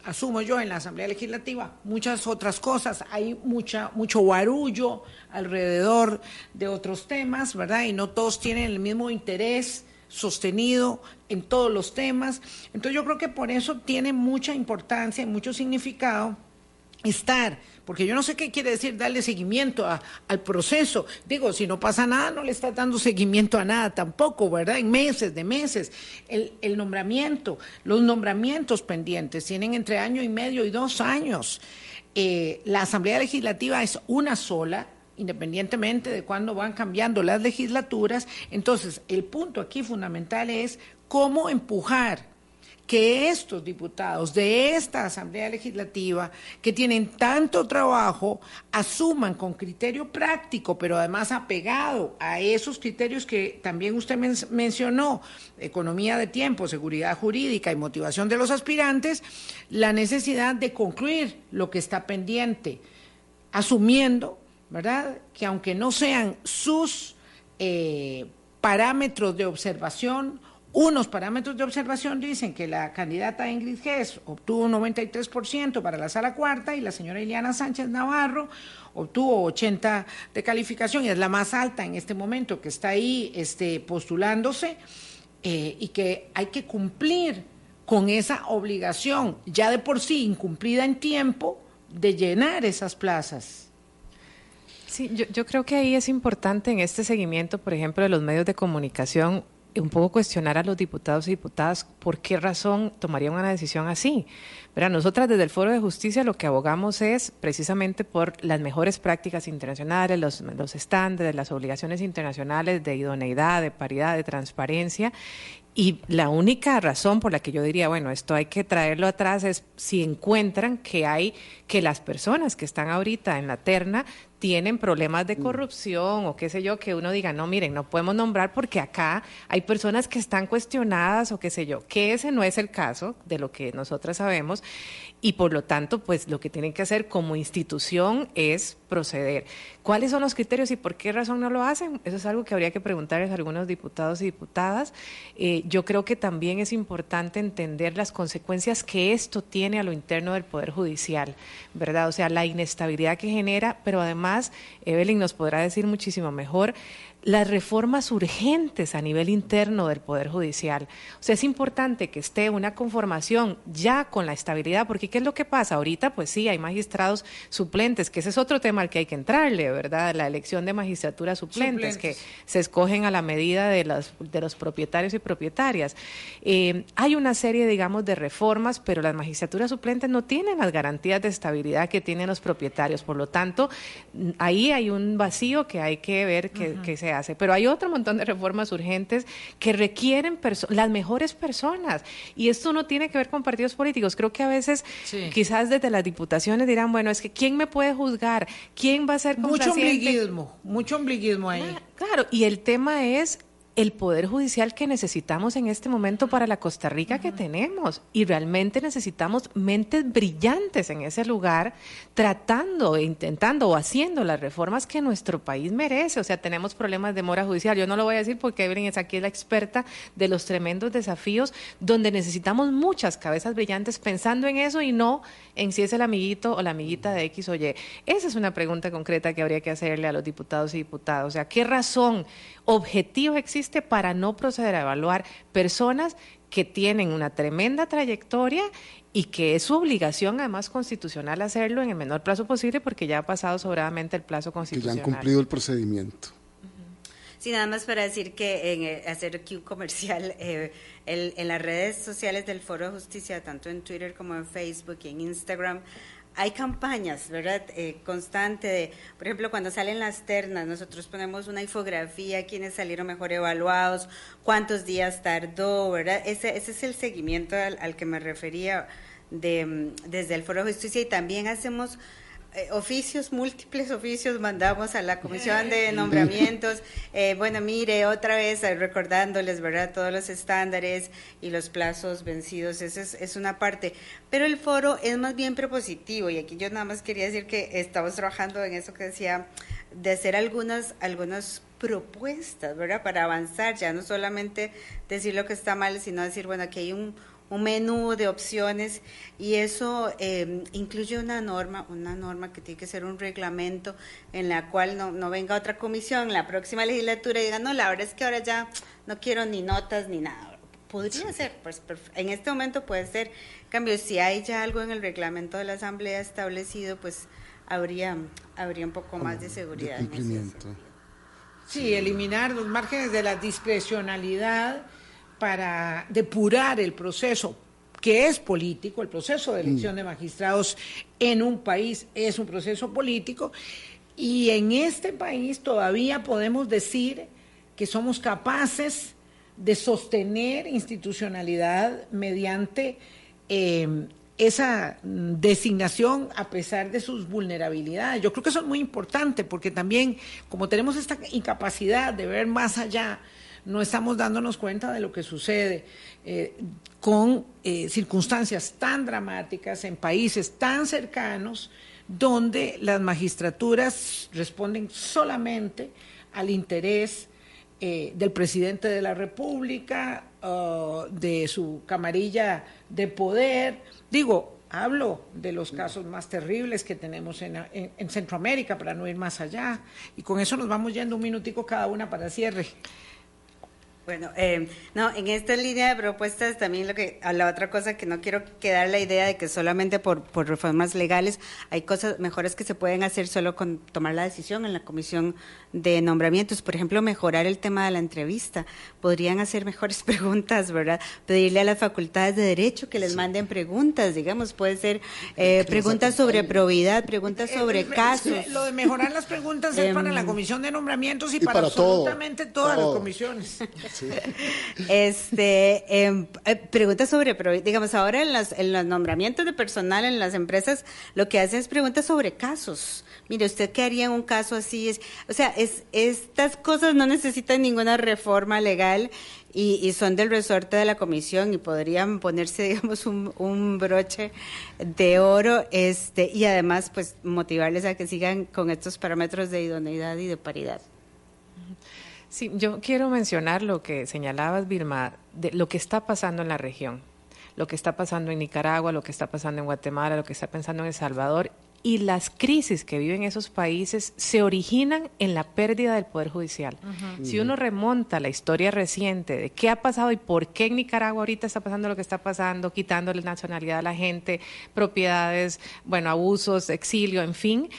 asumo yo, en la Asamblea Legislativa, muchas otras cosas. Hay mucha, mucho barullo alrededor de otros temas, ¿verdad? Y no todos tienen el mismo interés sostenido en todos los temas. Entonces yo creo que por eso tiene mucha importancia y mucho significado estar, porque yo no sé qué quiere decir darle seguimiento al proceso. Digo, si no pasa nada, no le está dando seguimiento a nada tampoco, ¿verdad? En meses, de meses. El, el nombramiento, los nombramientos pendientes tienen entre año y medio y dos años. Eh, la Asamblea Legislativa es una sola, independientemente de cuándo van cambiando las legislaturas. Entonces, el punto aquí fundamental es cómo empujar que estos diputados de esta Asamblea Legislativa, que tienen tanto trabajo, asuman con criterio práctico, pero además apegado a esos criterios que también usted mencionó, economía de tiempo, seguridad jurídica y motivación de los aspirantes, la necesidad de concluir lo que está pendiente, asumiendo, ¿verdad?, que aunque no sean sus eh, parámetros de observación, unos parámetros de observación dicen que la candidata Ingrid Hess obtuvo un 93% para la sala cuarta y la señora Ileana Sánchez Navarro obtuvo 80 de calificación y es la más alta en este momento que está ahí este, postulándose eh, y que hay que cumplir con esa obligación ya de por sí incumplida en tiempo de llenar esas plazas. Sí, yo creo que ahí es importante en este seguimiento, por ejemplo, de los medios de comunicación, un poco cuestionar a los diputados y diputadas por qué razón tomarían una decisión así. Pero nosotras desde el Foro de Justicia lo que abogamos es precisamente por las mejores prácticas internacionales, los, los estándares, las obligaciones internacionales de idoneidad, de paridad, de transparencia Y la única razón por la que yo diría, bueno, esto hay que traerlo atrás es si encuentran que hay, que las personas que están ahorita en la terna tienen problemas de mm. corrupción o qué sé yo, que uno diga, no, miren, no podemos nombrar porque acá hay personas que están cuestionadas o qué sé yo, que ese no es el caso de lo que nosotras sabemos y por lo tanto, pues lo que tienen que hacer como institución es proceder. ¿Cuáles son los criterios y por qué razón no lo hacen? Eso es algo que habría que preguntarles a algunos diputados y diputadas. Eh, yo creo que también es importante entender las consecuencias que esto tiene a lo interno del Poder Judicial, ¿verdad? O sea, la inestabilidad que genera, pero además, Evelyn nos podrá decir muchísimo mejor, las reformas urgentes a nivel interno del Poder Judicial. O sea, es importante que esté una conformación ya con la estabilidad, porque ¿qué es lo que pasa? Ahorita, pues sí, hay magistrados suplentes, que ese es otro tema al que hay que entrarle, ¿verdad? La elección de magistraturas suplentes, que se escogen a la medida de, las, de los propietarios y propietarias. Eh, hay una serie, digamos, de reformas, pero las magistraturas suplentes no tienen las garantías de estabilidad que tienen los propietarios. Por lo tanto, ahí hay un vacío que hay que ver que, que se hace. Pero hay otro montón de reformas urgentes que requieren las mejores personas. Y esto no tiene que ver con partidos políticos. Creo que a veces, quizás desde las diputaciones dirán, bueno, es que ¿quién me puede juzgar? ¿Quién va a ser Mucho ombliguismo, mucho ombliguismo ahí. Ah, claro, y el tema es el poder judicial que necesitamos en este momento para la Costa Rica que tenemos. Y realmente necesitamos mentes brillantes en ese lugar, tratando, intentando o haciendo las reformas que nuestro país merece. O sea, tenemos problemas de mora judicial. Yo no lo voy a decir porque Evelyn es aquí la experta de los tremendos desafíos donde necesitamos muchas cabezas brillantes pensando en eso y no en si es el amiguito o la amiguita de X o Y. Esa es una pregunta concreta que habría que hacerle a los diputados y diputadas. O sea, ¿qué razón objetiva existe para no proceder a evaluar personas que tienen una tremenda trayectoria y que es su obligación además constitucional hacerlo en el menor plazo posible porque ya ha pasado sobradamente el plazo constitucional. Que ya han cumplido el procedimiento. Sí, nada más para decir que en hacer aquí un comercial, eh, en las redes sociales del Foro de Justicia, tanto en Twitter como en Facebook y en Instagram, hay campañas, ¿verdad? Eh, constante de, por ejemplo, cuando salen las ternas, nosotros ponemos una infografía, quiénes salieron mejor evaluados, cuántos días tardó, ¿verdad? Ese, ese es el seguimiento al, que me refería de, mm, desde el Foro de Justicia y también hacemos eh, oficios, múltiples oficios mandamos a la comisión de nombramientos. Eh, bueno, mire, otra vez eh, recordándoles, ¿verdad? Todos los estándares y los plazos vencidos, esa es, es, una parte. Pero el foro es más bien propositivo y aquí yo nada más quería decir que estamos trabajando en eso que decía, de hacer algunas, algunas propuestas, ¿verdad? Para avanzar, ya no solamente decir lo que está mal, sino decir, bueno, aquí hay un un menú de opciones y eso eh, incluye una norma, una norma que tiene que ser un reglamento en la cual no, no venga otra comisión en la próxima legislatura y diga, no, la verdad es que ahora ya no quiero ni notas ni nada. Podría ser, pues en este momento puede ser. cambio, si hay ya algo en el reglamento de la Asamblea establecido, pues habría, habría un poco más de seguridad. sí, eliminar los márgenes de la discrecionalidad para depurar el proceso que es político, el proceso de elección de magistrados en un país es un proceso político y en este país todavía podemos decir que somos capaces de sostener institucionalidad mediante em, esa designación a pesar de sus vulnerabilidades. Yo creo que eso es muy importante porque también como tenemos esta incapacidad de ver más allá, no estamos dándonos cuenta de lo que sucede eh, con eh, circunstancias tan dramáticas en países tan cercanos donde las magistraturas responden solamente al interés eh, del presidente de la República, de su camarilla de poder. Digo, hablo de los casos más terribles que tenemos en, en Centroamérica, para no ir más allá. Y con eso nos vamos yendo un minutico cada una para cierre. Bueno, eh, no, en esta línea de propuestas también lo que, a la otra cosa que no quiero quedar la idea de que solamente por, por reformas legales hay cosas mejores que se pueden hacer solo con tomar la decisión en la comisión de nombramientos. Por ejemplo, mejorar el tema de la entrevista. Podrían hacer mejores preguntas, ¿verdad? Pedirle a las facultades de derecho que les manden preguntas, digamos, puede ser eh, preguntas sobre probidad, preguntas eh, sobre casos. Lo de mejorar las preguntas es para la em, comisión de nombramientos y, para, absolutamente todas las comisiones. Este, em, eh, preguntas sobre, digamos, ahora en los, en los nombramientos de personal en las empresas, lo que hacen es preguntas sobre casos. Mire, ¿usted qué haría en un caso así? O sea, es, estas cosas no necesitan ninguna reforma legal y, son del resorte de la comisión y podrían ponerse, digamos, un, un, broche de oro este y además, pues, motivarles a que sigan con estos parámetros de idoneidad y de paridad. Sí, yo quiero mencionar lo que señalabas, Vilma, de lo que está pasando en la región, lo que está pasando en Nicaragua, lo que está pasando en Guatemala, lo que está pasando en El Salvador y las crisis que viven esos países se originan en la pérdida del poder judicial. Si uno remonta la historia reciente de qué ha pasado y por qué en Nicaragua ahorita está pasando lo que está pasando, quitándole nacionalidad a la gente, propiedades, bueno, abusos, exilio, en fin,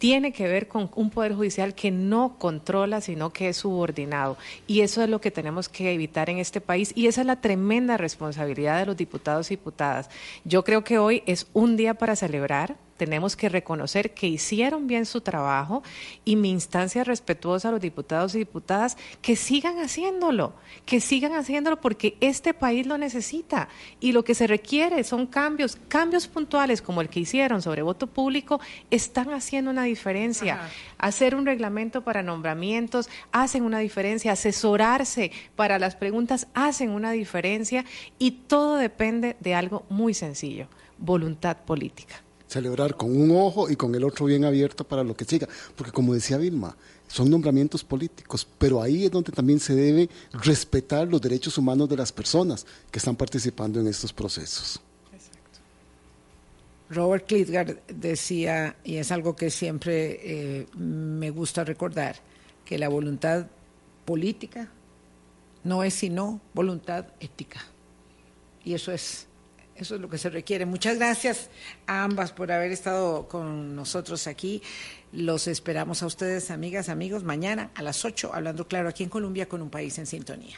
tiene que ver con un poder judicial que no controla, sino que es subordinado. Y eso es lo que tenemos que evitar en este país y esa es la tremenda responsabilidad de los diputados y diputadas. Yo creo que hoy es un día para celebrar tenemos que reconocer que hicieron bien su trabajo y mi instancia respetuosa a los diputados y diputadas que sigan haciéndolo, que sigan haciéndolo porque este país lo necesita. Y lo que se requiere son cambios, cambios puntuales como el que hicieron sobre voto público están haciendo una diferencia. Hacer un reglamento para nombramientos hacen una diferencia, asesorarse para las preguntas hacen una diferencia. Y todo depende de algo muy sencillo, voluntad política celebrar con un ojo y con el otro bien abierto para lo que siga. Porque como decía Vilma, son nombramientos políticos, pero ahí es donde también se debe respetar los derechos humanos de las personas que están participando en estos procesos. Robert Klitgard decía, y es algo que siempre eh, me gusta recordar, que la voluntad política no es sino voluntad ética. Y eso es eso es lo que se requiere. Muchas gracias a ambas por haber estado con nosotros aquí. Los esperamos a ustedes, amigas, amigos, mañana a las 8, hablando claro aquí en Colombia con un país en sintonía.